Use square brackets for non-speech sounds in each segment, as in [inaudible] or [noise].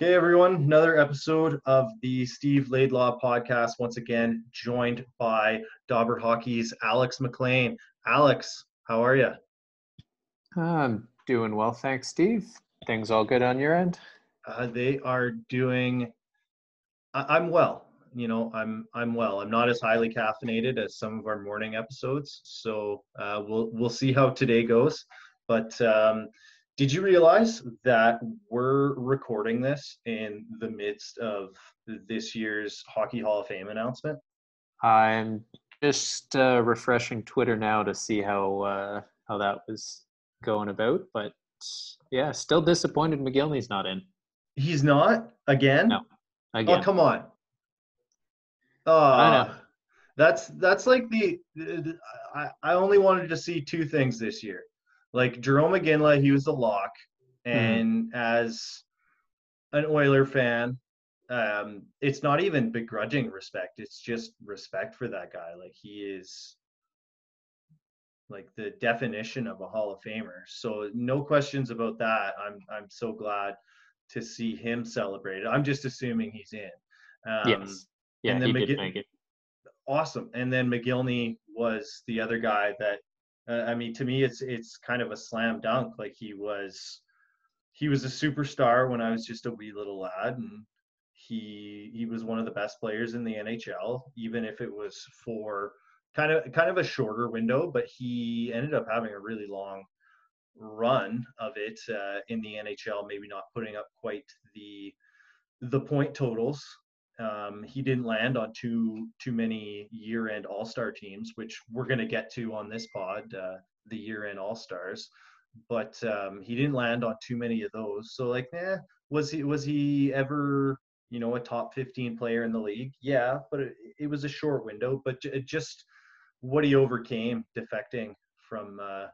Okay, everyone, another episode of the Steve Laidlaw podcast. Once again, joined by DobberHockey's Alex MacLean. Alex, how are you? I'm doing well, thanks, Steve. Things all good on your end? Uh, they are doing. I- I'm well. You know, I'm I'm well. I'm not as highly caffeinated as some of our morning episodes, so uh, we'll we'll see how today goes. But um, did you realize that we're recording this in the midst of this year's Hockey Hall of Fame announcement? I'm just uh, refreshing Twitter now to see how uh, how that was going about, but yeah, still disappointed Mogilny's not in. He's not again. No, again. Oh come on. Oh, I know. That's that's like the, the- I, I only wanted to see two things this year. Like Jarome Iginla, he was the lock, and as an Oiler fan, um, it's not even begrudging respect. It's just respect for that guy. Like he is like the definition of a Hall of Famer. So no questions about that. I'm I'm so glad to see him celebrated. I'm just assuming he's in. Um, yes. Yeah, and he then did make it. awesome. And then McGillney was the other guy that uh, I mean to me it's it's kind of a slam dunk. Like he was he was a superstar when I was just a wee little lad and he he was one of the best players in the NHL even if it was for kind of kind of a shorter window but he ended up having a really long run of it uh, in the NHL maybe not putting up quite the the point totals um, he didn't land on too too many year-end All-Star teams, which we're going to get to on this pod, uh, the year-end All-Stars. But um, he didn't land on too many of those. So like, eh, was he was he ever you know a top 15 player in the league? Yeah, but it, it was a short window. But j- just what he overcame defecting from uh,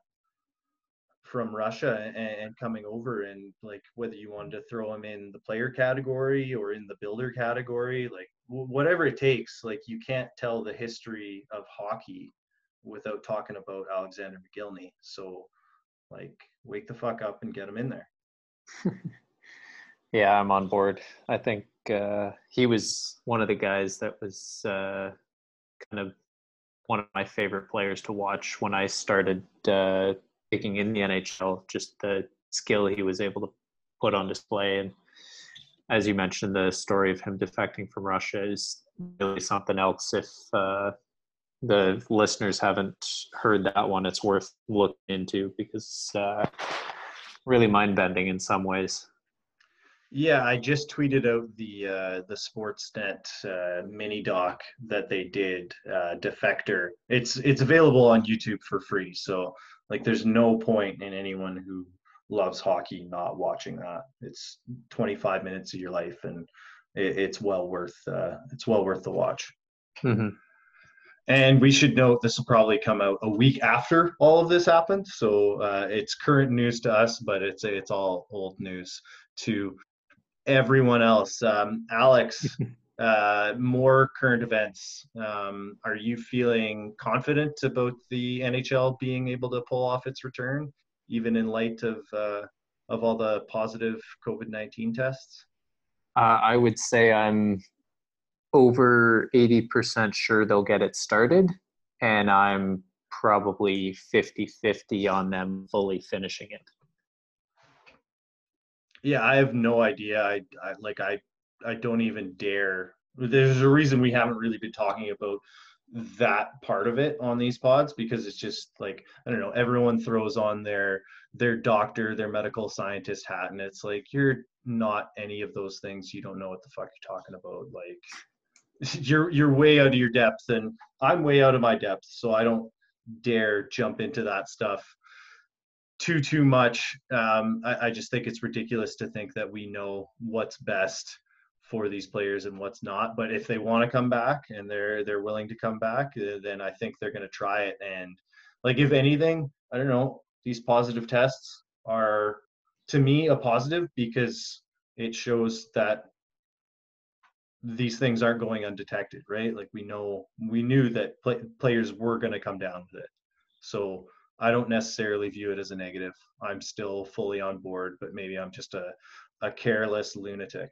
from Russia and, and coming over and like whether you wanted to throw him in the player category or in the builder category, like w- whatever it takes, like you can't tell the history of hockey without talking about Alexander Mogilny. So like wake the fuck up and get him in there. [laughs] Yeah, I'm on board. I think uh, he was one of the guys that was uh, kind of one of my favorite players to watch when I started uh, taking in the NHL. Just the skill he was able to put on display, and as you mentioned, the story of him defecting from Russia is really something else. If uh, the listeners haven't heard that one, it's worth looking into because uh, really mind bending in some ways. Yeah, I just tweeted out the uh, the Sportsnet uh, mini doc that they did, uh, Defector. It's it's available on YouTube for free. So like, there's no point in anyone who loves hockey not watching that. It's 25 minutes of your life, and it, it's well worth uh, it's well worth the watch. Mm-hmm. And we should note this will probably come out a week after all of this happened, so uh, it's current news to us, but it's it's all old news to everyone else. Um, Alex, [laughs] uh, more current events. Um, are you feeling confident about the NHL being able to pull off its return, even in light of uh, of all the positive COVID nineteen tests? Uh, I would say I'm over 80% sure they'll get it started, and I'm probably 50 50 on them fully finishing it. Yeah, I have no idea. I, I like I I don't even dare. There's a reason we haven't really been talking about that part of it on these pods because it's just like I don't know. Everyone throws on their their doctor, their medical scientist hat, and it's like you're not any of those things. You don't know what the fuck you're talking about. Like [laughs] you're you're way out of your depth, and I'm way out of my depth, so I don't dare jump into that stuff too too much. Um, I, I just think it's ridiculous to think that we know what's best for these players and what's not. But if they want to come back and they're they're willing to come back, uh, then I think they're going to try it. And like if anything, I don't know, these positive tests are to me a positive because it shows that these things aren't going undetected, right? Like we know we knew that play, players were going to come down with it. So I don't necessarily view it as a negative. I'm still fully on board, but maybe I'm just a, a careless lunatic.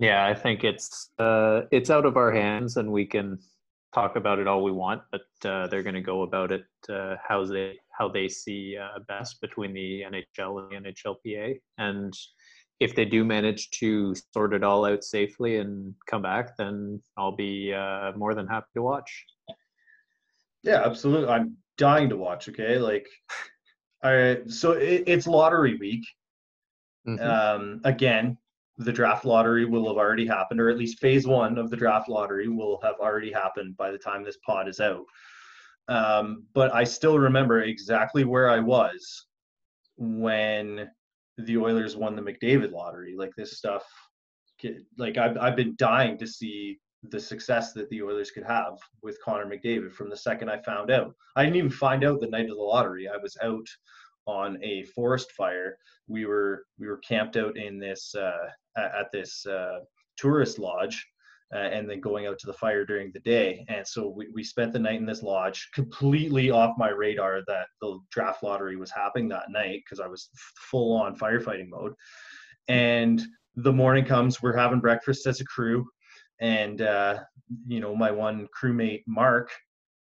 Yeah, I think it's uh, it's out of our hands, and we can talk about it all we want, but uh, they're going to go about it uh, how they how they see uh, best between the NHL and the NHLPA. And if they do manage to sort it all out safely and come back, then I'll be uh, more than happy to watch. Yeah, absolutely. I'm dying to watch. Okay, like, all right. so it, it's lottery week. Mm-hmm. Um, again, the draft lottery will have already happened, or at least phase one of the draft lottery will have already happened by the time this pod is out. Um, but I still remember exactly where I was when the Oilers won the McDavid lottery. Like this stuff, like I've, I've been dying to see the success that the Oilers could have with Connor McDavid from the second I found out. I didn't even find out the night of the lottery. I was out on a forest fire. We were we were camped out in this uh, at this uh, tourist lodge. Uh, and then going out to the fire during the day. And so we, we spent the night in this lodge, completely off my radar that the draft lottery was happening that night because I was full on firefighting mode. And the morning comes, we're having breakfast as a crew, and uh, you know my one crewmate Mark,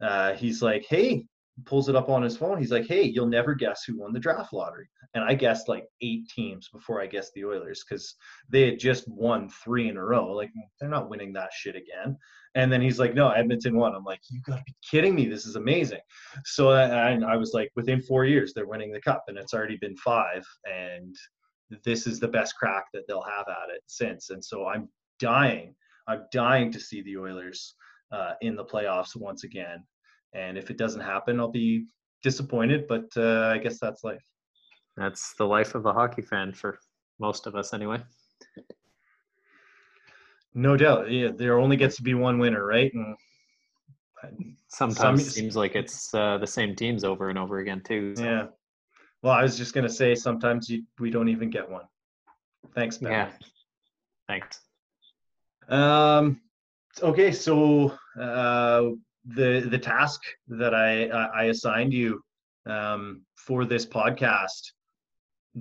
uh, he's like, "Hey, pulls it up on his phone. He's like, "Hey, you'll never guess who won the draft lottery." And I guessed like eight teams before I guessed the Oilers because they had just won three in a row. Like they're not winning that shit again. And then he's like, "No, Edmonton won." I'm like, "You got to be kidding me! This is amazing." So I, I was like, within four years, they're winning the cup, and it's already been five. And this is the best crack that they'll have at it since. And so I'm dying. I'm dying to see the Oilers uh, in the playoffs once again. And if it doesn't happen, I'll be disappointed, but uh, I guess that's life. That's the life of a hockey fan for most of us, anyway. No doubt. Yeah, there only gets to be one winner, right? And sometimes some, seems like it's uh, the same teams over and over again too. So. Yeah. Well, I was just gonna say sometimes you, we don't even get one. Thanks, Ben. Yeah. Thanks. Um. Okay, so uh, the the task that I I assigned you um, for this podcast,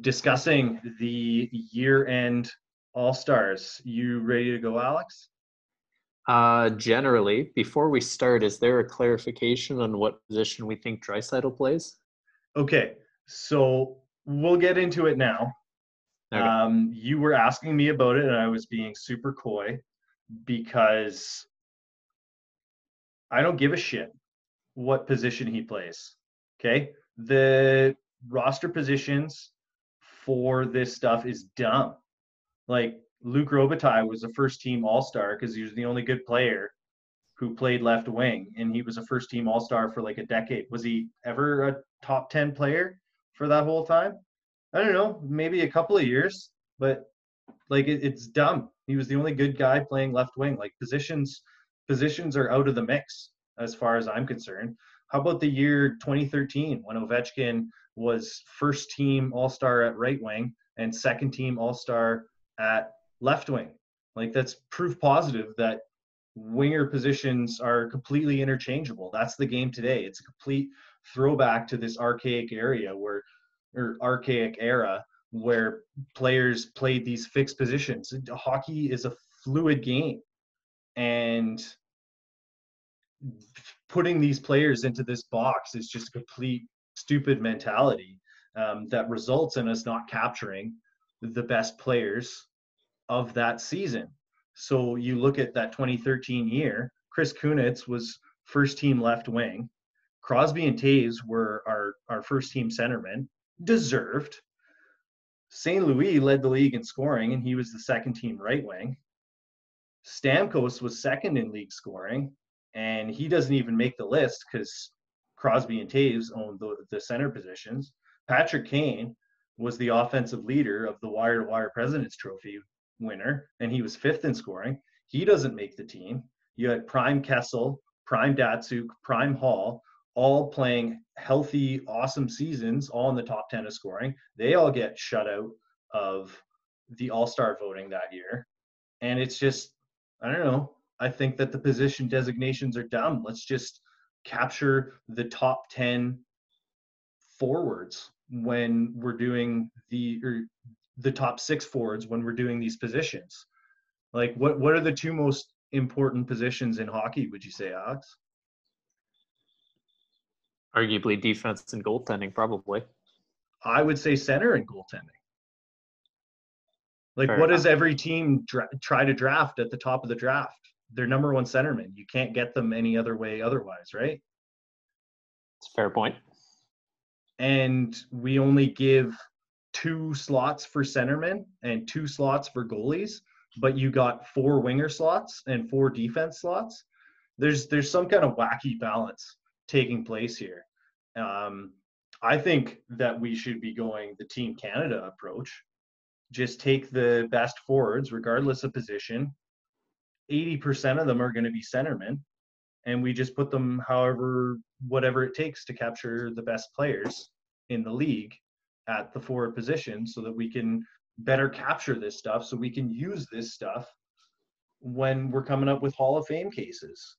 discussing the year end All Stars. You ready to go, Alex? Uh, generally, before we start, is there a clarification on what position we think Draisaitl plays? Okay, so we'll get into it now. Okay. Um, you were asking me about it, and I was being super coy because I don't give a shit what position he plays. Okay. The roster positions for this stuff is dumb. Like Luc Robitaille was a first team all star because he was the only good player who played left wing and he was a first team all star for like a decade. Was he ever a top 10 player for that whole time? I don't know, maybe a couple of years, but like it, it's dumb. He was the only good guy playing left wing. Like positions positions are out of the mix as far as I'm concerned. How about the year 2013 when Ovechkin was first team All Star at right wing and second team All Star at left wing? Like that's proof positive that winger positions are completely interchangeable. That's the game today. It's a complete throwback to this archaic area where or archaic era where players played these fixed positions. Hockey is a fluid game. And putting these players into this box is just a complete stupid mentality um, that results in us not capturing the best players of that season. So you look at that 2013 year, Chris Kunitz was first team left wing. Crosby and Toews were our, our first team centermen, deserved. St. Louis led the league in scoring, and he was the second team right wing. Stamkos was second in league scoring, and he doesn't even make the list because Crosby and Toews own the, the center positions. Patrick Kane was the offensive leader of the wire to wire President's Trophy winner, and he was fifth in scoring. He doesn't make the team. You had Prime Kessel, Prime Datsyuk, Prime Hall, all playing healthy, awesome seasons, all in the top 10 of scoring. They all get shut out of the All Star voting that year. And it's just, I don't know. I think that the position designations are dumb. Let's just capture the top 10 forwards when we're doing the or the top six forwards when we're doing these positions. Like what what are the two most important positions in hockey, would you say, Alex? Arguably defense and goaltending, probably. I would say center and goaltending. Like, Fair what does every team dra- try to draft at the top of the draft? Their number one centerman. You can't get them any other way otherwise, right? It's a fair point. And we only give two slots for centermen and two slots for goalies, but you got four winger slots and four defense slots. There's there's some kind of wacky balance taking place here. Um, I think that we should be going the Team Canada approach. Just take the best forwards, regardless of position. 80% of them are going to be centermen, and we just put them however, whatever it takes to capture the best players in the league at the forward position so that we can better capture this stuff so we can use this stuff when we're coming up with Hall of Fame cases.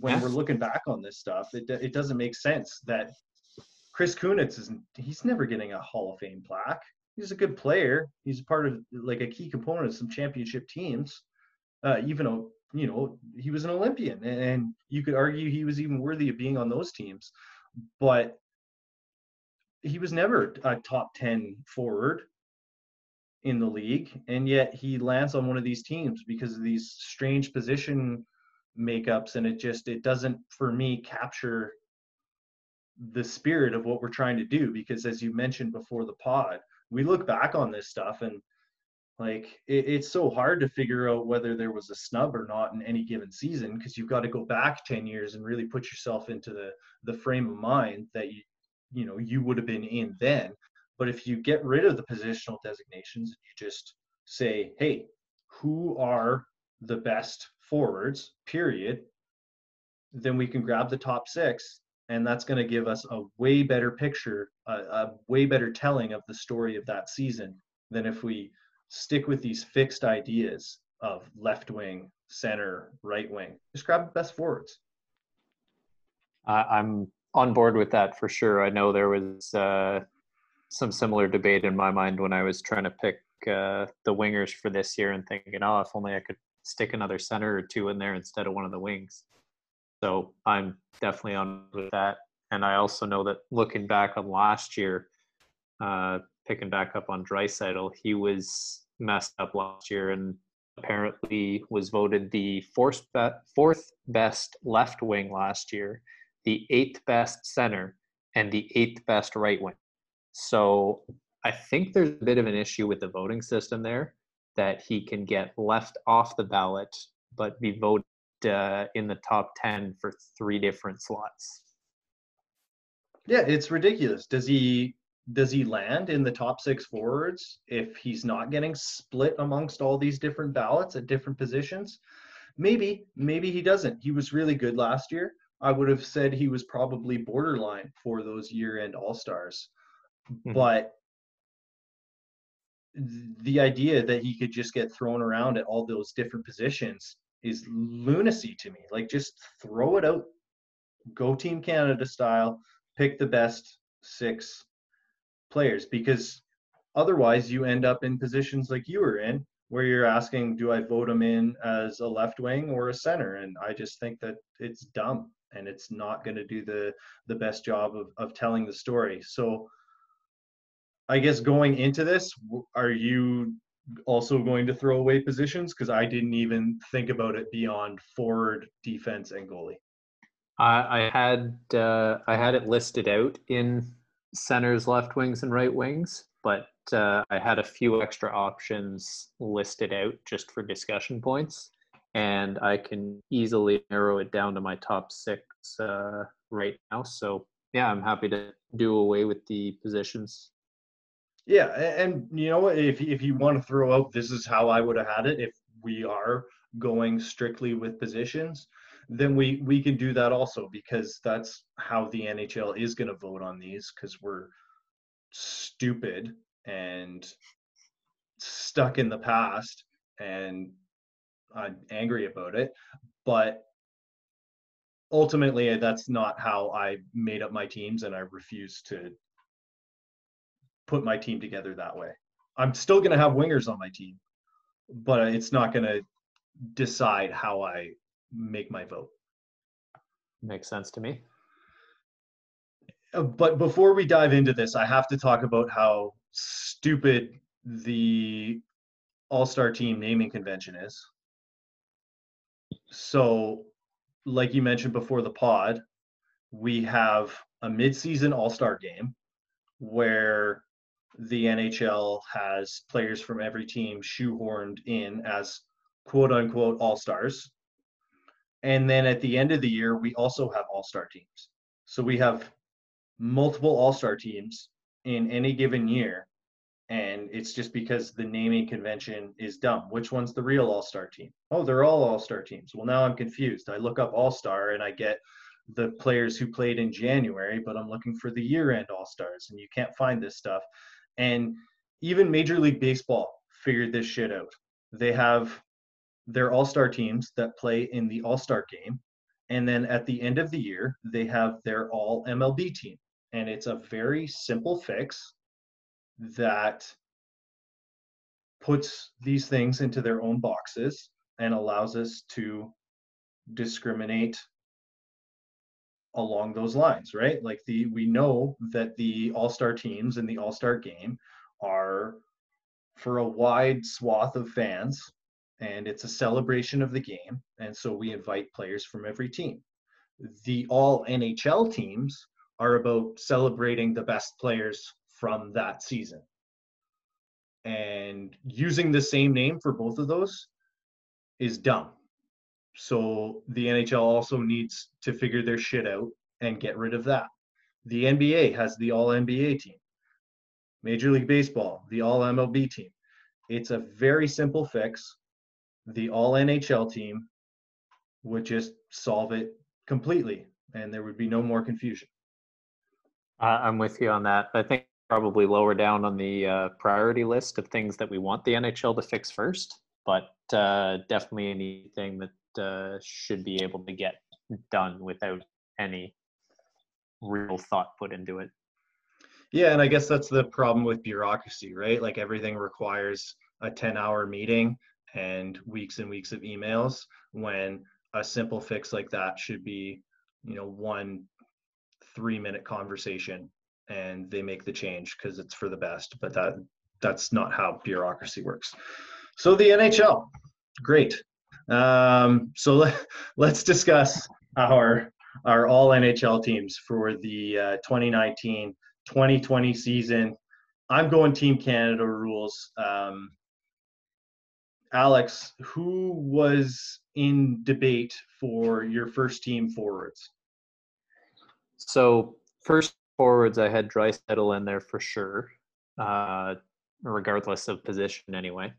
When we're looking back on this stuff, it, it doesn't make sense that Chris Kunitz isn't, he's never getting a Hall of Fame plaque. He's a good player. He's part of like a key component of some championship teams. Uh, even though, you know, he was an Olympian and you could argue he was even worthy of being on those teams. But he was never a top 10 forward in the league and yet he lands on one of these teams because of these strange position makeups and it just it doesn't for me capture the spirit of what we're trying to do because as you mentioned before the pod we look back on this stuff and like it, it's so hard to figure out whether there was a snub or not in any given season because you've got to go back 10 years and really put yourself into the the frame of mind that you you know you would have been in then. But if you get rid of the positional designations and you just say hey who are the best forwards period then we can grab the top six and that's going to give us a way better picture a, a way better telling of the story of that season than if we stick with these fixed ideas of left wing center right wing just grab the best forwards I I'm on board with that for sure. I know there was uh, some similar debate in my mind when I was trying to pick uh, the wingers for this year and thinking, oh, if only I could stick another center or two in there instead of one of the wings. So I'm definitely on with that. And I also know that looking back on last year, uh, picking back up on Draisaitl, he was messed up last year and apparently was voted the fourth, be- fourth best left wing last year the eighth best center and the eighth best right wing. So I think there's a bit of an issue with the voting system there that he can get left off the ballot but be voted uh, in the top 10 for three different slots. Yeah it's ridiculous. Does he does he land in the top six forwards if he's not getting split amongst all these different ballots at different positions? Maybe maybe he doesn't. He was really good last year. I would have said he was probably borderline for those year end all stars Mhm. but the idea that he could just get thrown around at all those different positions is lunacy to me. Like just throw it out, go Team Canada style, pick the best six players because otherwise you end up in positions like you were in where you're asking, do I vote him in as a left wing or a center? And I just think that it's dumb and it's not going to do the the best job of, of telling the story. So I guess going into this, are you also going to throw away positions? Because I didn't even think about it beyond forward, defense, and goalie. I, had uh, I had it listed out in centers, left wings, and right wings, but uh, I had a few extra options listed out just for discussion points, and I can easily narrow it down to my top six uh, right now. So yeah, I'm happy to do away with the positions. Yeah, and you know? If if you want to throw out, this is how I would have had it. If we are going strictly with positions, then we we can do that also because that's how the NHL is going to vote on these because we're stupid and stuck in the past and I'm angry about it. But ultimately that's not how I made up my teams and I refuse to put my team together that way. I'm still going to have wingers on my team, but it's not going to decide how I make my vote. Makes sense to me. Uh, but before we dive into this, I have to talk about how stupid the All Star team naming convention is. So, like you mentioned before the pod, we have a midseason All Star game where the NHL has players from every team shoehorned in as quote unquote All Stars. And then at the end of the year, we also have All Star teams. So we have multiple All Star teams in any given year. And it's just because the naming convention is dumb. Which one's the real All Star team? Oh, they're all All Star teams. Well, now I'm confused. I look up All Star and I get the players who played in January, but I'm looking for the year end All Stars, and you can't find this stuff. And even Major League Baseball figured this shit out. They have their All Star teams that play in the All Star game. And then at the end of the year, they have their All MLB team and it's a very simple fix that puts these things into their own boxes and allows us to discriminate along those lines right like the we know that the all-star teams in the all-star game are for a wide swath of fans and it's a celebration of the game and so we invite players from every team the all nhl teams are about celebrating the best players from that season. And using the same name for both of those is dumb. So the NHL also needs to figure their shit out and get rid of that. The NBA has the All NBA team, Major League Baseball, the All MLB team. It's a very simple fix. The All NHL team would just solve it completely, and there would be no more confusion. I'm with you on that. I think probably lower down on the uh, priority list of things that we want the NHL to fix first, but uh, definitely anything that uh, should be able to get done without any real thought put into it. Yeah, and I guess that's the problem with bureaucracy, right? Like everything requires a 10 hour meeting and weeks and weeks of emails when a simple fix like that should be, you know, one three minute conversation and they make the change because it's for the best but that that's not how bureaucracy works. So the nhl great. Um, so let, let's discuss our our all nhl teams for the uh, 2019 2020 season. I'm going team canada rules. Um, alex who was in debate for your first team forwards so first forwards, I had Draisaitl in there for sure, uh, regardless of position anyway.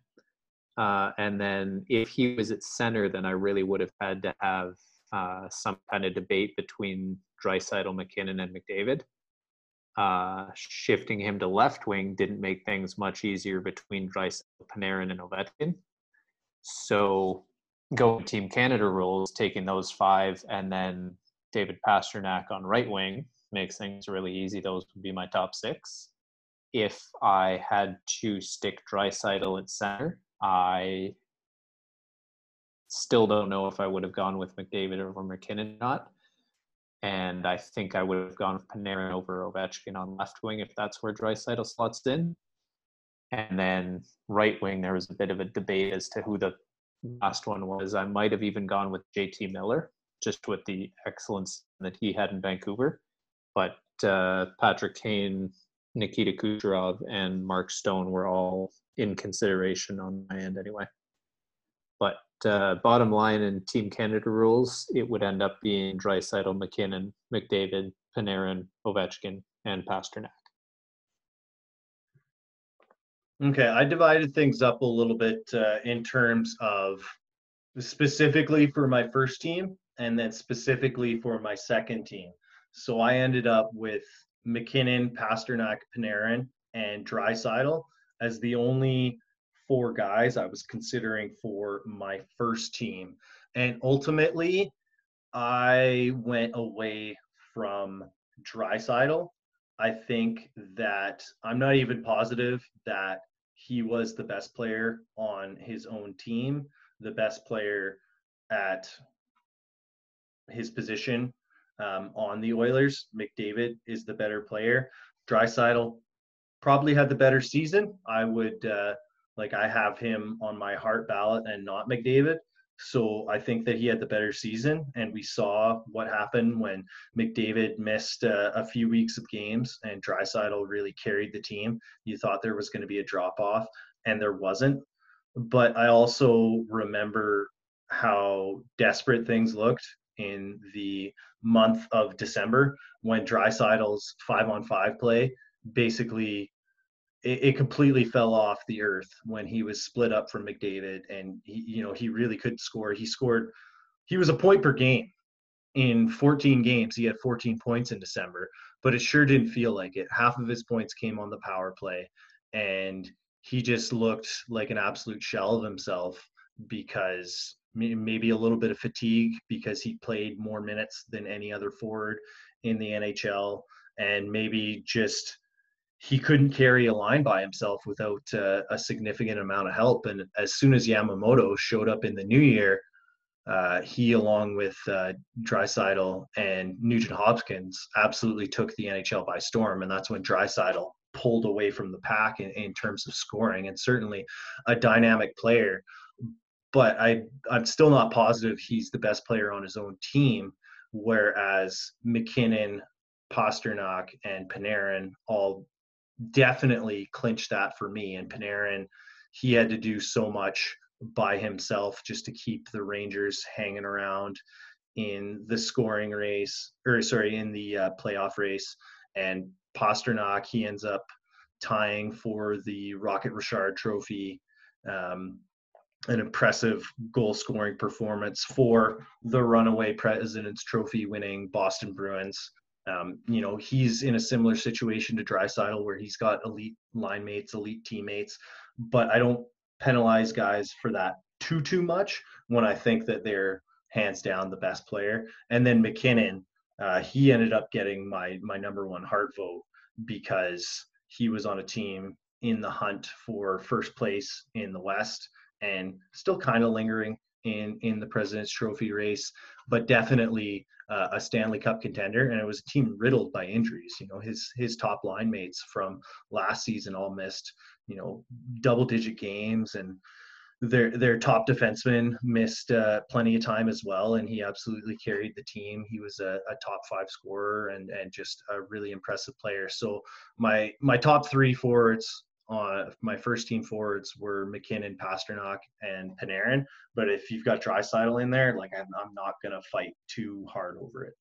Uh, and then if he was at center, then I really would have had to have uh, some kind of debate between Draisaitl, MacKinnon, and McDavid. Uh, shifting him to left wing didn't make things much easier between Draisaitl, Panarin, and Ovechkin. So going Team Canada rules, taking those five and then David Pastrnak on right wing makes things really easy. Those would be my top six. If I had to stick Draisaitl at center, I still don't know if I would have gone with McDavid over MacKinnon or not. And I think I would have gone with Panarin over Ovechkin on left wing if that's where Draisaitl slots in. And then right wing, there was a bit of a debate as to who the last one was. I might have even gone with JT Miller just with the excellence that he had in Vancouver. But uh, Patrick Kane, Nikita Kucherov, and Mark Stone were all in consideration on my end anyway. But uh, bottom line in Team Canada rules, it would end up being Draisaitl, MacKinnon McDavid, Panarin, Ovechkin, and Pastrnak. Okay, I divided things up a little bit uh, in terms of specifically for my first team and then specifically for my second team. So I ended up with MacKinnon, Pastrnak, Panarin, and Draisaitl as the only four guys I was considering for my first team. And ultimately, I went away from Draisaitl. I think that I'm not even positive that he was the best player on his own team, the best player at his position um, on the Oilers. McDavid is the better player. Draisaitl probably had the better season. I would uh, like I have him on my Hart ballot and not McDavid. So I think that he had the better season, and we saw what happened when McDavid missed uh, a few weeks of games and Draisaitl really carried the team. You thought there was going to be a drop off, and there wasn't. But I also remember how desperate things looked in the month of December when Draisaitl's five on five play basically it, it, completely fell off the earth when he was split up from McDavid, and he, you know, he really couldn't score. He scored, he was a point per game in 14 games. He had 14 points in December, but it sure didn't feel like it. Half of his points came on the power play, and he just looked like an absolute shell of himself because maybe a little bit of fatigue because he played more minutes than any other forward in the NHL, and maybe just he couldn't carry a line by himself without uh, a significant amount of help. And as soon as Yamamoto showed up in the new year, uh, he, along with uh, and Nugent Hopkins, absolutely took the NHL by storm. And that's when Draisaitl pulled away from the pack in, in terms of scoring and certainly a dynamic player. But I, I'm still not positive he's the best player on his own team. Whereas MacKinnon, Pastrnak, and Panarin all definitely clinched that for me. And Panarin, he had to do so much by himself just to keep the Rangers hanging around in the scoring race, or sorry, in the uh, playoff race. And Pastrnak, he ends up tying for the Rocket Richard Trophy. Um, an impressive goal scoring performance for the runaway President's Trophy winning Boston Bruins. Um, you know, he's in a similar situation to Draisaitl where he's got elite line mates, elite teammates, but I don't penalize guys for that too too much when I think that they're hands down the best player. And then MacKinnon, uh, he ended up getting my my number one Hart vote because he was on a team in the hunt for first place in the West and still kind of lingering in in the President's Trophy race, but definitely uh, a Stanley Cup contender, and it was a team riddled by injuries. You know, his his top line mates from last season all missed, you know, double digit games, and their their top defenseman missed uh, plenty of time as well, and he absolutely carried the team. He was a, a top five scorer and and just a really impressive player. So my my top three forwards uh, my first team forwards were MacKinnon, Pastrnak, and Panarin. But if you've got Draisaitl in there, like I'm, I'm not gonna fight too hard over it.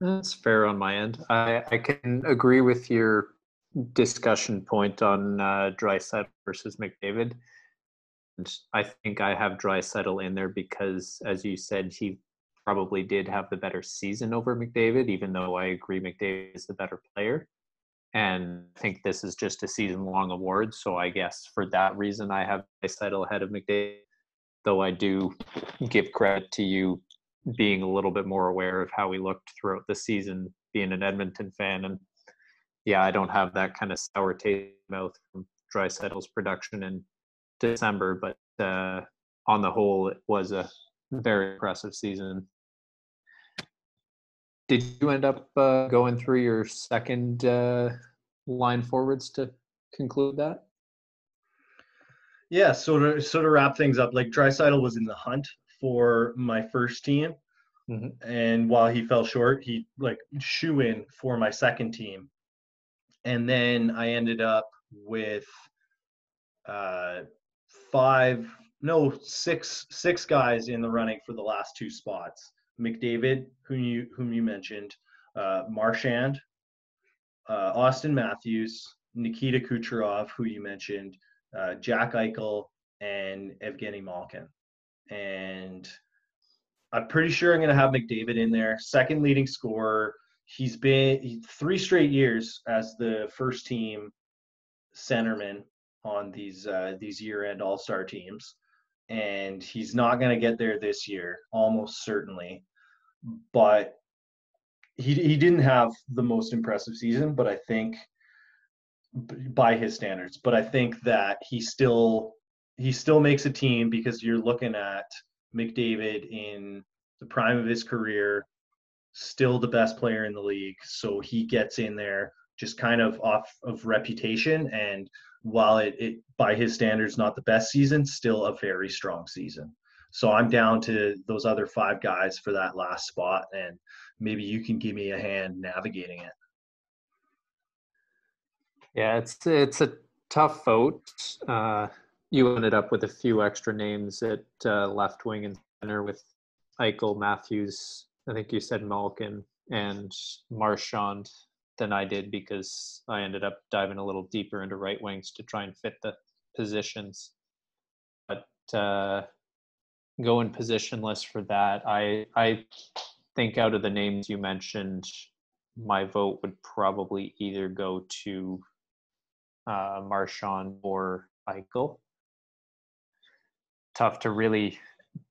That's fair on my end. I, I can agree with your discussion point on uh, Draisaitl versus McDavid. And I think I have Draisaitl in there because, as you said, he probably did have the better season over McDavid, even though I agree McDavid is the better player and I think this is just a season long award. So I guess for that reason, I have Draisaitl ahead of McDavid. Though I do give credit to you being a little bit more aware of how we looked throughout the season, being an Edmonton fan, and yeah, I don't have that kind of sour taste mouth from Draisaitl's production in December, but uh, on the whole, it was a very impressive season did you end up uh, going through your second uh, line forwards to conclude that? Yeah, so to so to wrap things up, like Draisaitl was in the hunt for my first team, mm-hmm. and while he fell short, he like shoe in for my second team, and then I ended up with uh, five, no, six, six guys in the running for the last two spots. McDavid, whom you whom you mentioned, uh, Marchand, uh, Auston Matthews, Nikita Kucherov, who you mentioned, uh, Jack Eichel, and Evgeny Malkin. And I'm pretty sure I'm going to have McDavid in there, second leading scorer. He's been three straight years as the first team centerman on these uh, these year-end All-Star teams, and he's not going to get there this year, almost certainly. But he he didn't have the most impressive season, but I think by his standards. But I think that he still he still makes a team because you're looking at McDavid in the prime of his career, still the best player in the league. So he gets in there just kind of off of reputation and while it, it by his standards not the best season, still a very strong season. So I'm down to those other five guys for that last spot and maybe you can give me a hand navigating it. Yeah, it's it's a tough vote. Uh, you ended up with a few extra names at uh, left wing and center with Eichel, Matthews. I think you said Malkin and Marchand than I did because I ended up diving a little deeper into right wings to try and fit the positions. But uh, going positionless for that, I I think out of the names you mentioned, my vote would probably either go to uh, Marchand or Eichel. Tough to really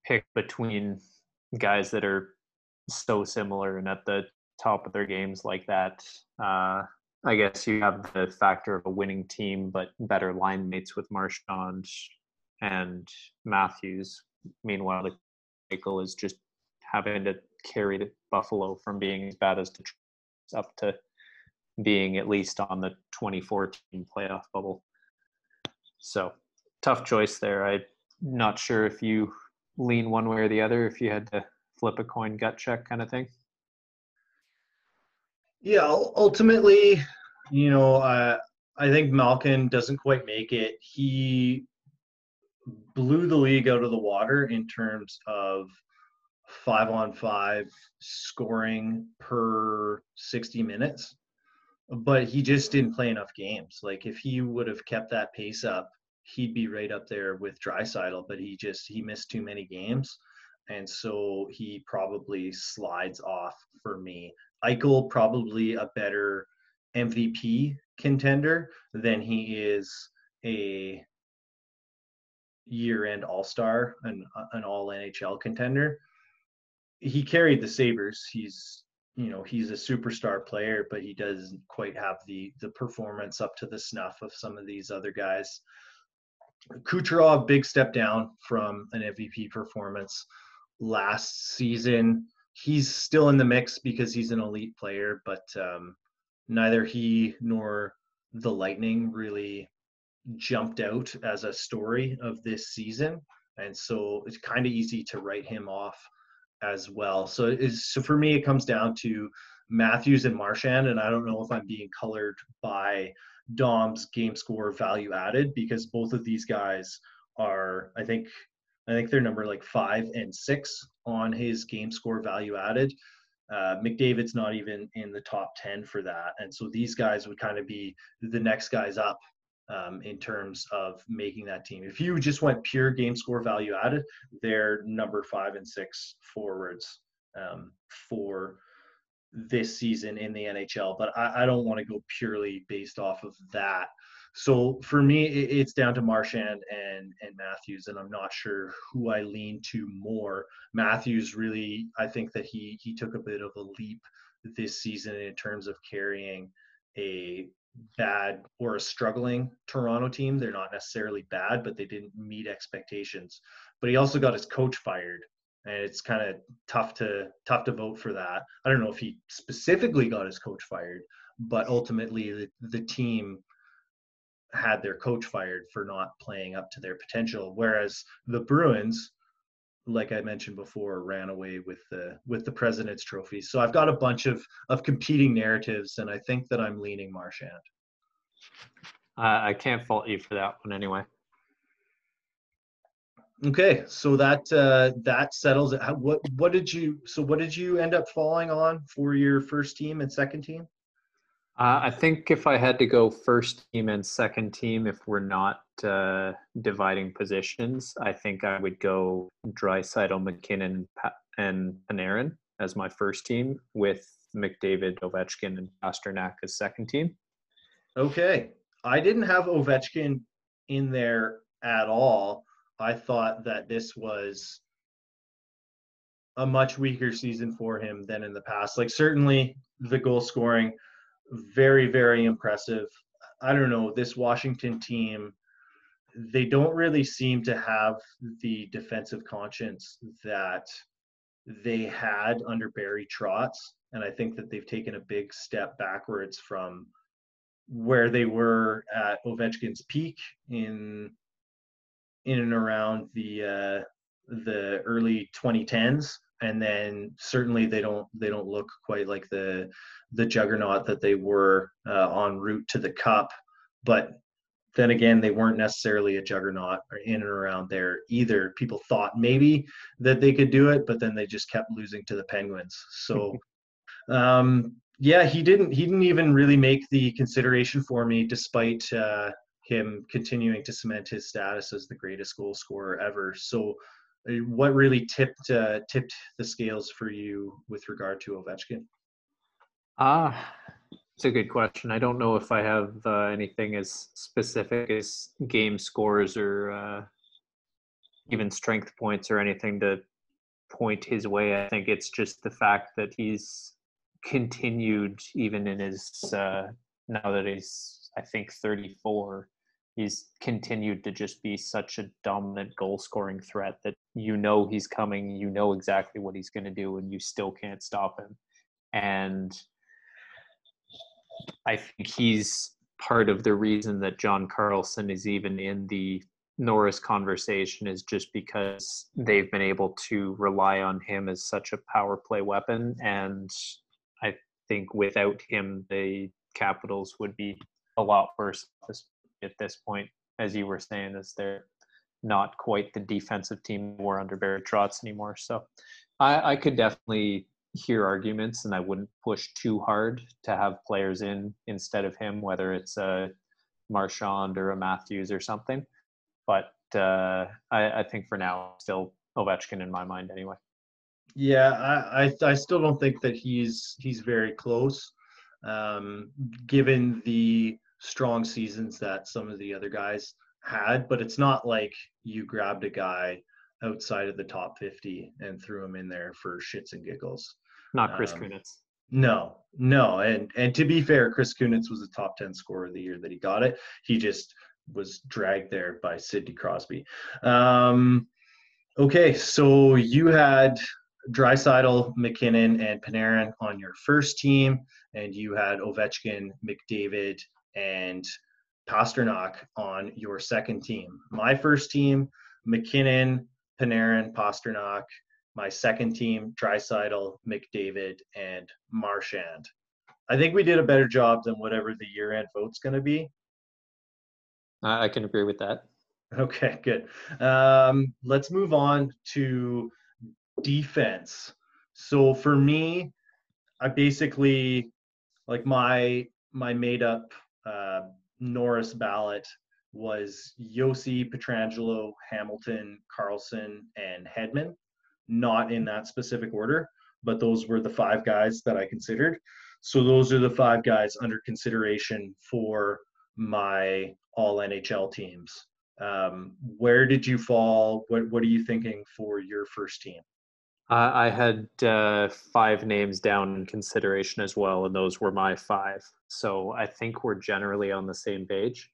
pick between guys that are so similar and at the top of their games like that. Uh, I guess you have the factor of a winning team, but better line mates with Marchand and Matthews. Meanwhile, the Eichel is just having to carry the Buffalo from being as bad as Detroit up to being at least on the 2014 playoff bubble. So tough choice there. I'm not sure if you lean one way or the other, if you had to flip a coin gut check kind of thing. Yeah, ultimately, you know, uh, I think Malkin doesn't quite make it. He blew the league out of the water in terms of five on five scoring per 60 minutes but he just didn't play enough games. Like if he would have kept that pace up, he'd be right up there with Draisaitl. But he just he missed too many games, and so he probably slides off for me. Eichel probably a better MVP contender than he is a year-end All-Star and an uh, All NHL contender. He carried the Sabres. He's you know he's a superstar player, but he doesn't quite have the the performance up to the snuff of some of these other guys. Kucherov, big step down from an MVP performance last season. He's still in the mix because he's an elite player, but um, neither he nor the Lightning really jumped out as a story of this season. And so it's kind of easy to write him off as well. So so for me, it comes down to Matthews and Marchand, and I don't know if I'm being colored by Dom's game score value added because both of these guys are, I think, I think they're number like five and six on his game score value added. Uh, McDavid's not even in the top 10 for that. And so these guys would kind of be the next guys up um, in terms of making that team. If you just went pure game score value added, they're number five and six forwards um, for this season in the NHL. But I, I don't want to go purely based off of that. So for me, it's down to Marchand and and Matthews, and I'm not sure who I lean to more. Matthews really, I think that he he took a bit of a leap this season in terms of carrying a bad or a struggling Toronto team. They're not necessarily bad, but they didn't meet expectations. But he also got his coach fired, and it's kind of tough to tough to vote for that. I don't know if he specifically got his coach fired, but ultimately the, the team had their coach fired for not playing up to their potential. Whereas the Bruins, like I mentioned before, ran away with the with the President's Trophy. So I've got a bunch of of competing narratives, and I think that I'm leaning Marchand. Uh, I can't fault you for that one, anyway. Okay, so that uh, that settles it. How, what what did you so what did you end up falling on for your first team and second team? Uh, I think if I had to go first team and second team, if we're not uh, dividing positions, I think I would go Draisaitl, MacKinnon, and Panarin as my first team, with McDavid, Ovechkin, and Pastrnak as second team. Okay, I didn't have Ovechkin in there at all. I thought that this was a much weaker season for him than in the past. Like certainly the goal scoring, very very impressive. I don't know this Washington team. They don't really seem to have the defensive conscience that they had under Barry Trotz, and I think that they've taken a big step backwards from where they were at Ovechkin's peak in in and around the uh, the early 2010s and then certainly they don't they don't look quite like the the juggernaut that they were uh, en route to the cup. But then again they weren't necessarily a juggernaut or in and around there either. People thought maybe that they could do it but then they just kept losing to the penguins. So [laughs] um yeah he didn't he didn't even really make the consideration for me despite uh him continuing to cement his status as the greatest goal scorer ever. So what really tipped uh, tipped the scales for you with regard to Ovechkin? Ah, it's a good question. I don't know if I have uh, anything as specific as game scores or uh, even strength points or anything to point his way. I think it's just the fact that he's continued even in his uh, now that he's I think 34 he's continued to just be such a dominant goal scoring threat that you know he's coming, you know exactly what he's going to do, and you still can't stop him. And I think he's part of the reason that John Carlson is even in the Norris conversation is just because they've been able to rely on him as such a power play weapon. And I think without him, the Capitals would be a lot worse at this point, as you were saying, is they're not quite the defensive team we're under Barry Trotz anymore. So I, I could definitely hear arguments, and I wouldn't push too hard to have players in instead of him, whether it's a Marchand or a Matthews or something. But uh, I, I think for now, still Ovechkin in my mind anyway. Yeah, I, I, I still don't think that he's he's very close, um, given the strong seasons that some of the other guys had, but it's not like you grabbed a guy outside of the top 50 and threw him in there for shits and giggles. Not Chris um, Kunitz. No, no, and and to be fair, Chris Kunitz was a top 10 scorer of the year that he got it. He just was dragged there by Sidney Crosby. Um, okay, so you had Draisaitl, MacKinnon, and Panarin on your first team, and you had Ovechkin, McDavid, and Pastrnak on your second team. My first team, MacKinnon, Panarin, Pastrnak. My second team, Draisaitl, McDavid, and Marchand. I think we did a better job than whatever the year-end vote's going to be. I can agree with that. Okay, good. Um, let's move on to defense. So for me, I basically like my my made up uh, Norris ballot was Josi, Pietrangelo, Hamilton, Carlson, and Hedman. Not in that specific order, but those were the five guys that I considered. So those are the five guys under consideration for my all NHL teams. Um, where did you fall? What What are you thinking for your first team? I had uh, five names down in consideration as well, and those were my five. So I think we're generally on the same page.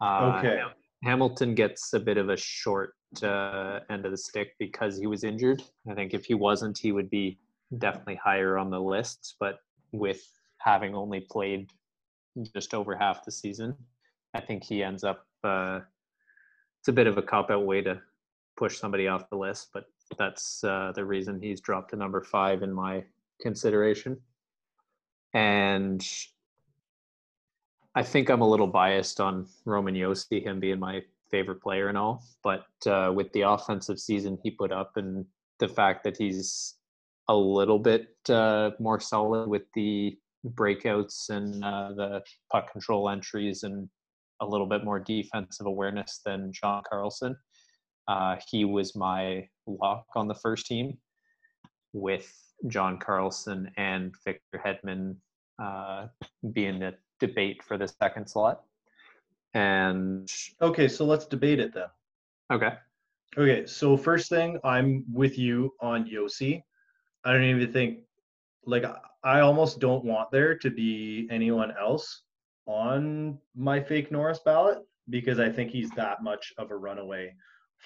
Uh, okay. Hamilton gets a bit of a short uh, end of the stick because he was injured. I think if he wasn't, he would be definitely higher on the lists. But with having only played just over half the season, I think he ends up. Uh, it's a bit of a cop out way to push somebody off the list, but that's uh, the reason he's dropped to number five in my consideration. And I think I'm a little biased on Roman Josi, him being my favorite player and all. But uh, with the offensive season he put up and the fact that he's a little bit uh, more solid with the breakouts and uh, the puck control entries and a little bit more defensive awareness than John Carlson. Uh, he was my lock on the first team with John Carlson and Victor Hedman uh, being the debate for the second slot. And okay, so let's debate it then. Okay. Okay, so first thing, I'm with you on Josi. I don't even think like I almost don't want there to be anyone else on my fake Norris ballot because I think he's that much of a runaway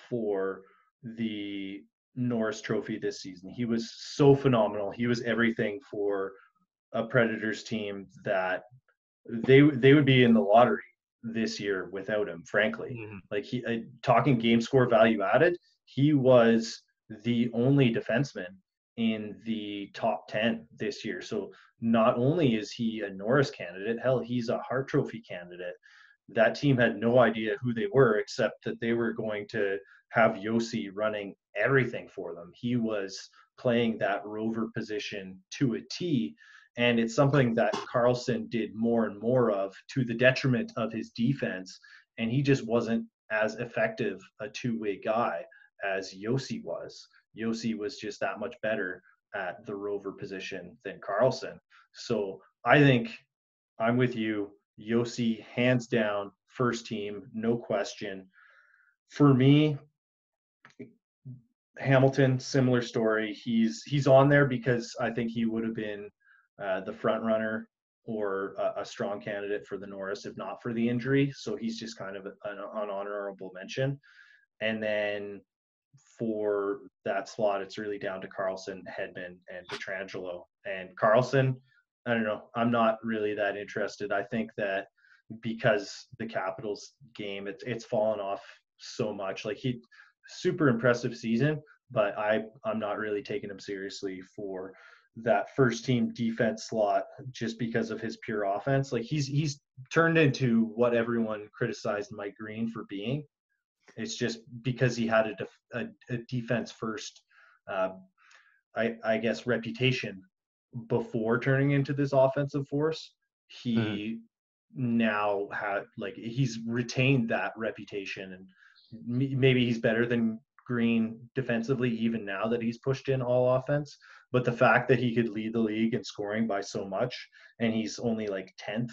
for the Norris Trophy this season. He was so phenomenal. He was everything for a Predators team that they they would be in the lottery this year without him. Frankly, mm-hmm. like he uh, talking game score value added, he was the only defenseman in the top 10 this year. So not only is he a Norris candidate, hell, he's a Hart Trophy candidate. That team had no idea who they were, except that they were going to have Josi running everything for them. He was playing that rover position to a T. And it's something that Carlson did more and more of to the detriment of his defense. And he just wasn't as effective a two way guy as Josi was. Josi was just that much better at the rover position than Carlson. So I think I'm with you. Josi, hands down, first team, no question. For me, Hamilton, similar story. He's he's on there because I think he would have been uh, the front runner or a, a, strong candidate for the Norris if not for the injury. So he's just kind of an, an honorable mention. And then for that slot, it's really down to Carlson, Hedman, and Pietrangelo. And Carlson, I don't know. I'm not really that interested. I think that because the Capitals game, it's it's fallen off so much. Like he, super impressive season, but I I'm not really taking him seriously for that first team defense slot just because of his pure offense. Like he's he's turned into what everyone criticized Mike Green for being. It's just because he had a, def, a, a defense first, uh, I, I guess, reputation before turning into this offensive force. He mm-hmm. now had like he's retained that reputation, and maybe he's better than Green defensively even now that he's pushed in all offense. But the fact that he could lead the league in scoring by so much, and he's only like tenth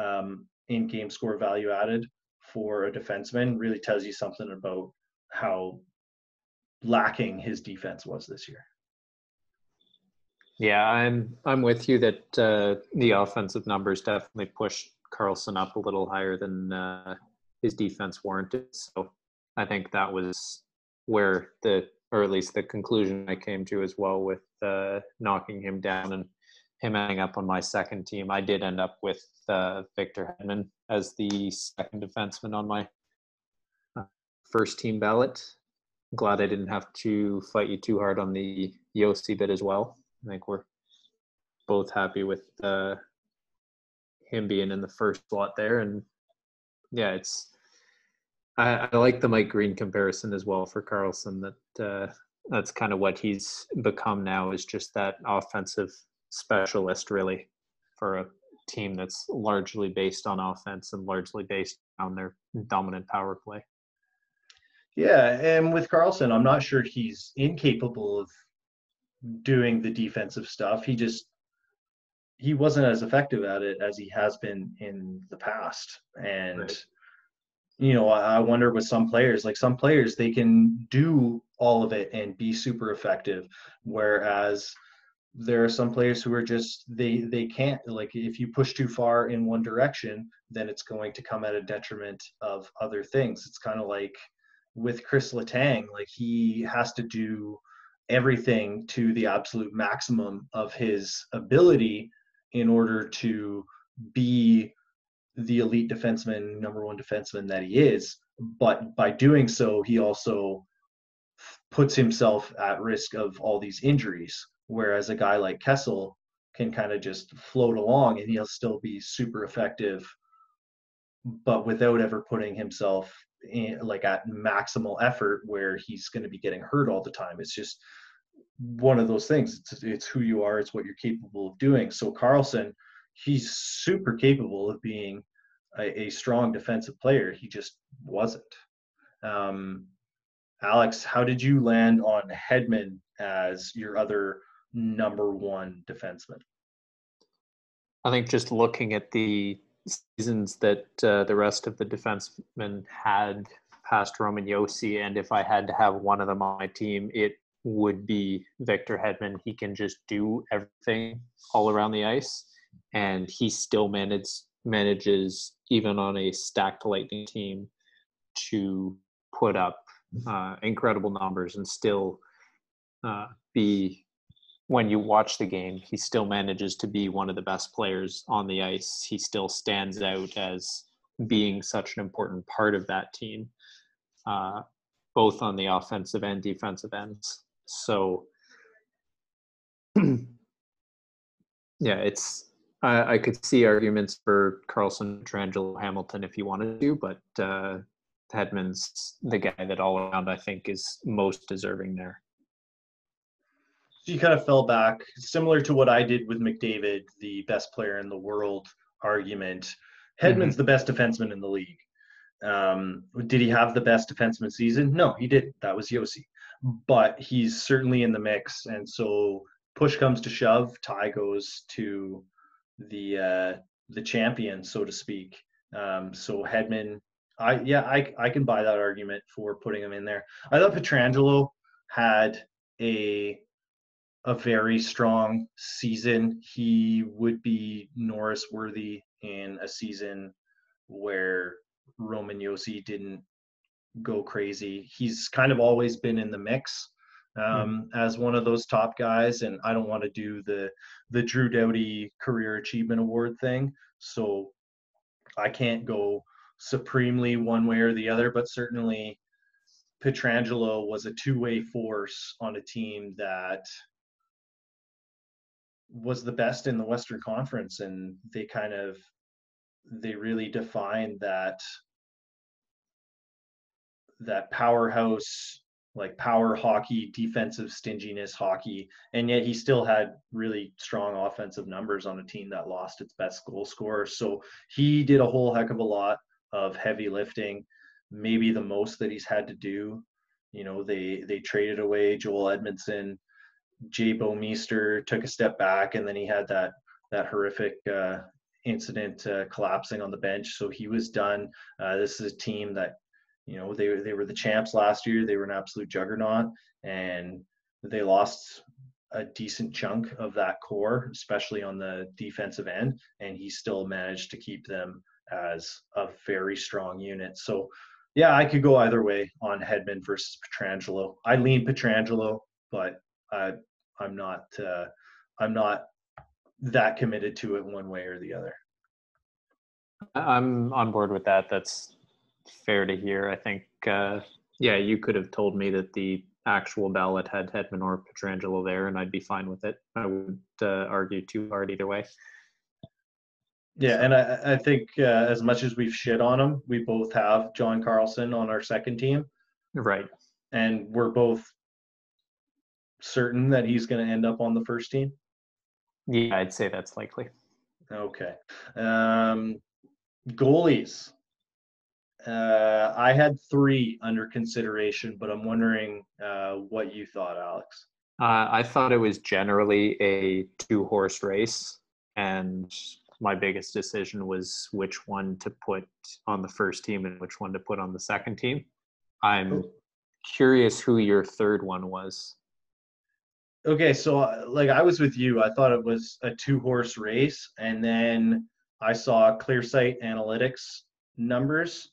um, in game score value added for a defenseman really tells you something about how lacking his defense was this year. Yeah, I'm I'm with you that uh, the offensive numbers definitely pushed Carlson up a little higher than uh, his defense warranted. So I think that was where the or at least the conclusion I came to as well with uh, knocking him down and him ending up on my second team. I did end up with uh, Victor Hedman as the second defenseman on my uh, first team ballot. Glad I didn't have to fight you too hard on the Josi bit as well. I think we're both happy with uh, him being in the first slot there. And yeah, it's I, I like the Mike Green comparison as well for Carlson. That uh, that's kind of what he's become now is just that offensive specialist really for a team that's largely based on offense and largely based on their dominant power play. Yeah, and with Carlson, I'm not sure he's incapable of doing the defensive stuff. He just he wasn't as effective at it as he has been in the past. And right. You know, I wonder with some players, like some players, they can do all of it and be super effective, whereas there are some players who are just they they can't like if you push too far in one direction then it's going to come at a detriment of other things. It's kind of like with chris letang like he has to do everything to the absolute maximum of his ability in order to be the elite defenseman number one defenseman that he is but by doing so he also puts himself at risk of all these injuries Whereas a guy like Kessel can kind of just float along and he'll still be super effective, but without ever putting himself in, like at maximal effort where he's going to be getting hurt all the time. It's just one of those things. It's, it's who you are. It's what you're capable of doing. So Carlson, he's super capable of being a, a strong defensive player. He just wasn't. Um, Alex, how did you land on Hedman as your other number one defenseman? I think just looking at the seasons that uh, the rest of the defensemen had past Roman Josi, and if I had to have one of them on my team, it would be Victor Hedman. He can just do everything all around the ice, and he still manages manages even on a stacked Lightning team to put up uh, incredible numbers and still uh, be when you watch the game he still manages to be one of the best players on the ice. He still stands out as being such an important part of that team uh, both on the offensive and defensive ends. So [clears throat] yeah it's I, I could see arguments for Carlson, Pietrangelo, Hamilton if you wanted to, but uh, Hedman's the guy that all around I think is most deserving there. So you kind of fell back, similar to what I did with McDavid, the best player in the world argument. Hedman's mm-hmm. the best defenseman in the league. Um, did he have the best defenseman season? No, he didn't. That was Josi. But he's certainly in the mix. And so push comes to shove, tie goes to the uh, the champion, so to speak. Um, so Hedman I yeah, I I can buy that argument for putting him in there. I thought Pietrangelo had a a very strong season. He would be Norris worthy in a season where Roman Josi didn't go crazy. He's kind of always been in the mix um, mm. as one of those top guys, and I don't want to do the the Drew Doughty Career Achievement Award thing, so I can't go supremely one way or the other, but certainly Pietrangelo was a two-way force on a team that was the best in the Western Conference, and they kind of they really defined that that powerhouse like power hockey, defensive stinginess hockey, and yet he still had really strong offensive numbers on a team that lost its best goal scorer. So he did a whole heck of a lot of heavy lifting, maybe the most that he's had to do. You know, they they traded away Joel Edmundson, Jay Bouwmeester took a step back, and then he had that that horrific uh, incident uh, collapsing on the bench. So he was done. Uh, this is a team that, you know, they they were the champs last year. They were an absolute juggernaut, and they lost a decent chunk of that core, especially on the defensive end. And he still managed to keep them as a very strong unit. So, yeah, I could go either way on Hedman versus Pietrangelo. I lean Pietrangelo, but I, I'm not. Uh, I'm not that committed to it one way or the other. I'm on board with that. That's fair to hear. I think, uh, yeah, you could have told me that the actual ballot had Hedman or Pietrangelo there, and I'd be fine with it. I wouldn't uh, argue too hard either way. Yeah, and I, I think uh, as much as we've shit on him, we both have John Carlson on our second team. Right. And we're both certain that he's going to end up on the first team. Yeah, I'd say that's likely. Okay. Um, goalies. Uh, I had three under consideration, but I'm wondering uh, what you thought, Alex. Uh, I thought it was generally a two horse race, and my biggest decision was which one to put on the first team and which one to put on the second team. I'm curious who your third one was. Okay, so uh, like I was with you, I thought it was a two horse race, and then I saw ClearSight Analytics numbers,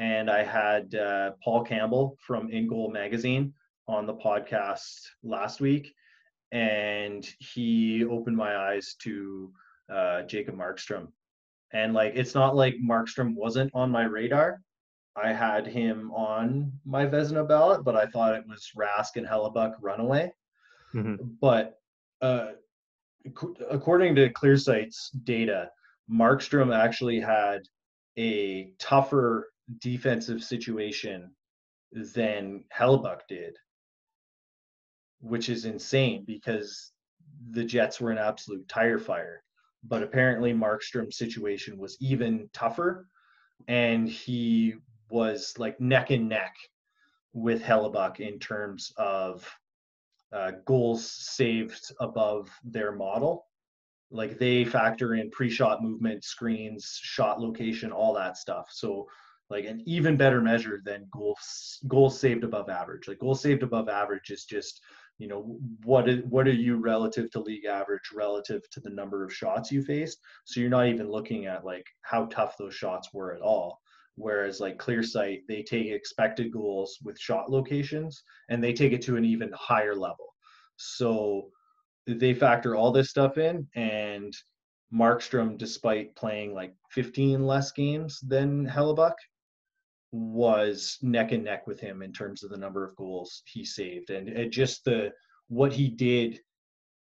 and I had uh, Paul Campbell from In Goal Magazine on the podcast last week, and he opened my eyes to uh, Jacob Markstrom. And like, it's not like Markstrom wasn't on my radar. I had him on my Vezina ballot, but I thought it was Rask and Hellebuyck runaway. Mm-hmm. But uh, according to ClearSight's data, Markstrom actually had a tougher defensive situation than Hellebuyck did, which is insane because the Jets were an absolute tire fire but apparently Markstrom's situation was even tougher, and he was like neck and neck with Hellebuyck in terms of uh, goals saved above their model. Like they factor in pre-shot movement, screens, shot location, all that stuff. So like an even better measure than goals goals saved above average. Like goals saved above average is just you know what is what are you relative to league average relative to the number of shots you faced. So you're not even looking at like how tough those shots were at all. Whereas like clear sight they take expected goals with shot locations and they take it to an even higher level. So they factor all this stuff in and Markstrom, despite playing like 15 less games than Hellebuyck, was neck and neck with him in terms of the number of goals he saved and, and just the what he did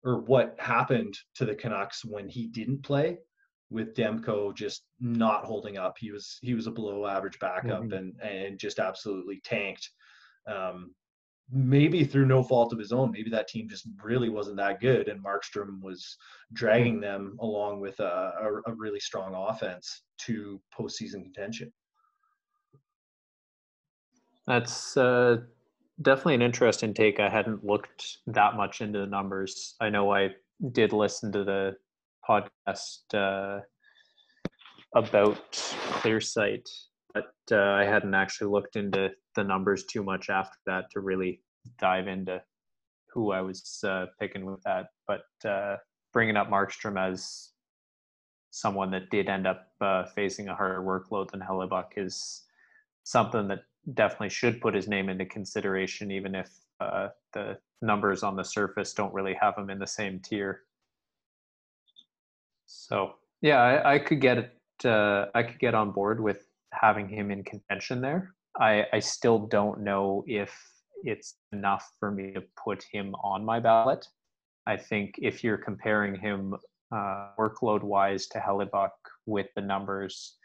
or what happened to the Canucks when he didn't play with Demko just not holding up. He was he was a below average backup mm-hmm. and and just absolutely tanked. Um, maybe through no fault of his own. Maybe that team just really wasn't that good, and Markstrom was dragging mm-hmm. them along with a, a, a really strong offense to postseason contention. That's uh, definitely an interesting take. I hadn't looked that much into the numbers. I know I did listen to the podcast uh, about ClearSight, but uh, I hadn't actually looked into the numbers too much after that to really dive into who I was uh, picking with that. But uh, bringing up Markstrom as someone that did end up uh, facing a harder workload than Hellebuyck is something that definitely should put his name into consideration, even if uh, the numbers on the surface don't really have him in the same tier. So yeah, I, I could get. Uh, I could get on board with having him in contention there. I, I still don't know if it's enough for me to put him on my ballot. I think if you're comparing him uh, workload wise to Hellebuyck with the numbers,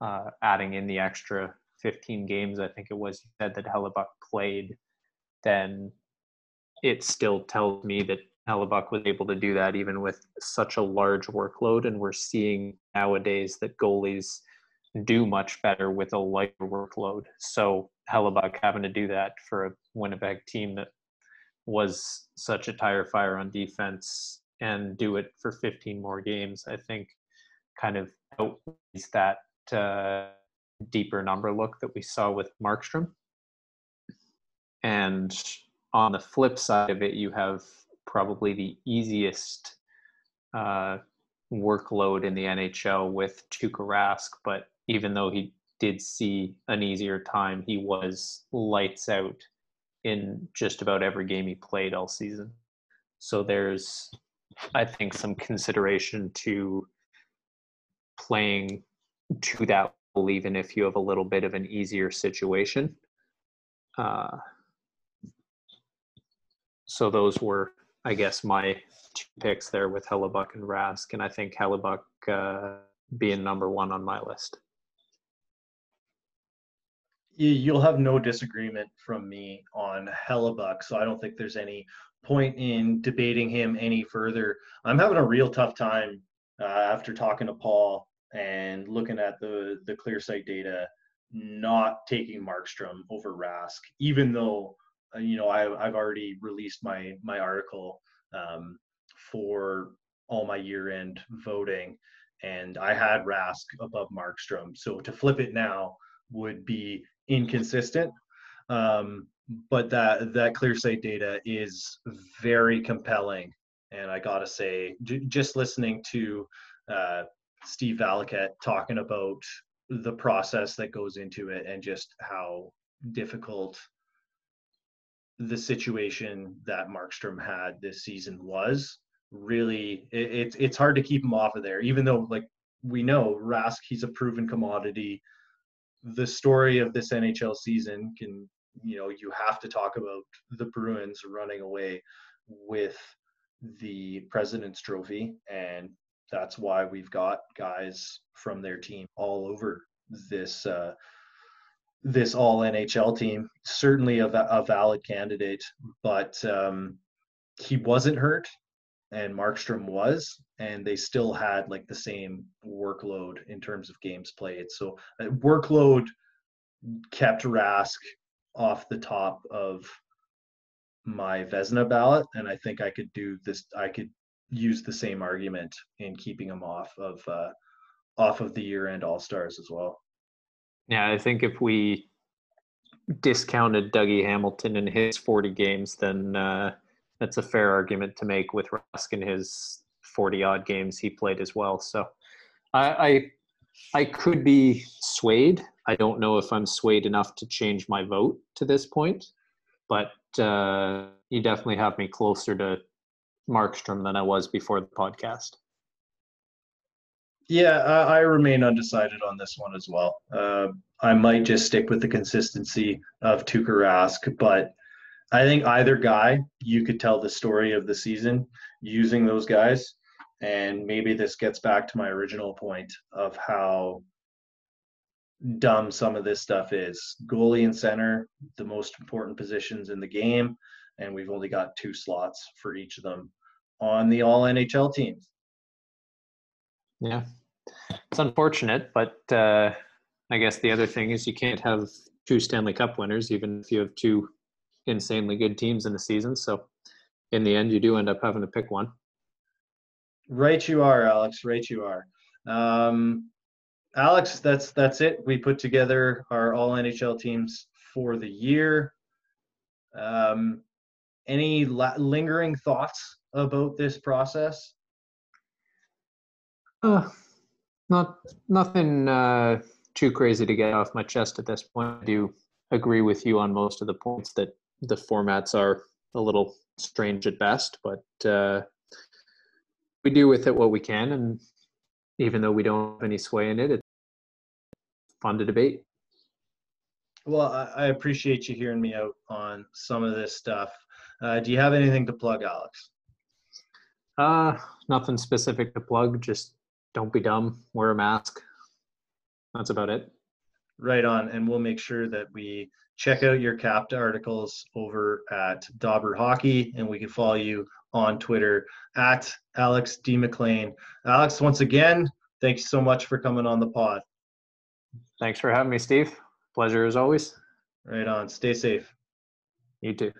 uh, adding in the extra 15 games, I think it was, said that Hellebuyck played, then it still tells me that Hellebuyck was able to do that even with such a large workload. And we're seeing nowadays that goalies do much better with a lighter workload. So Hellebuyck having to do that for a Winnipeg team that was such a tire fire on defense and do it for 15 more games, I think kind of outweighs that uh, deeper number look that we saw with Markstrom. And on the flip side of it, you have probably the easiest uh, workload in the NHL with Tuukka Rask. But even though he did see an easier time, he was lights out in just about every game he played all season. So there's, I think, some consideration to playing to that even if you have a little bit of an easier situation. Uh, so those were, I guess, my two picks there with Hellebuyck and Rask, and I think Hellebuyck uh, being number one on my list. You'll have no disagreement from me on Hellebuyck, so I don't think there's any point in debating him any further. I'm having a real tough time uh, after talking to Paul and looking at the the ClearSight data, not taking Markstrom over Rask, even though uh, you know I, I've already released my my article um, for all my year end voting, and I had Rask above Markstrom. So to flip it now would be inconsistent. Um, but that that ClearSight data is very compelling, and I gotta say, j- just listening to uh, Steve Valiquette talking about the process that goes into it and just how difficult the situation that Markstrom had this season was. Really, it, it's it's hard to keep him off of there, even though like we know Rask, he's a proven commodity. The story of this NHL season can, you know, you have to talk about the Bruins running away with the President's Trophy and that's why we've got guys from their team all over this uh, this all NHL team. Certainly a, a valid candidate, but um, he wasn't hurt, and Markstrom was, and they still had like the same workload in terms of games played. So uh, workload kept Rask off the top of my Vezina ballot, and I think I could do this. I could use the same argument in keeping him off of uh, off of the year-end All Stars as well. Yeah, I think if we discounted Dougie Hamilton in his 40 games, then uh, that's a fair argument to make with Rask in his 40 odd games he played as well. So I, I, I could be swayed. I don't know if I'm swayed enough to change my vote to this point, but uh, you definitely have me closer to Markstrom than I was before the podcast. Yeah, I, I remain undecided on this one as well. Uh, I might just stick with the consistency of Tuukka Rask, but I think either guy, you could tell the story of the season using those guys. And maybe this gets back to my original point of how dumb some of this stuff is. Goalie and center, the most important positions in the game, and we've only got two slots for each of them on the all NHL teams. Yeah, it's unfortunate, but uh, I guess the other thing is you can't have two Stanley Cup winners, even if you have two insanely good teams in the season. So in the end, you do end up having to pick one. Right, you are, Alex. Right, you are. Um, Alex, that's that's it. We put together our all NHL teams for the year. Um, any la- lingering thoughts about this process? Uh, not nothing uh, too crazy to get off my chest at this point. I do agree with you on most of the points that the formats are a little strange at best, but uh, we do with it what we can, and even though we don't have any sway in it, it's fun to debate. Well, I, appreciate you hearing me out on some of this stuff. Uh, do you have anything to plug, Alex? Uh, nothing specific to plug. Just don't be dumb. Wear a mask. That's about it. Right on, and we'll make sure that we check out your capped articles over at DobberHockey, and we can follow you on Twitter at Alex D MacLean. Alex, once again, thanks so much for coming on the pod. Thanks for having me, Steve. Pleasure as always. Right on. Stay safe. You too.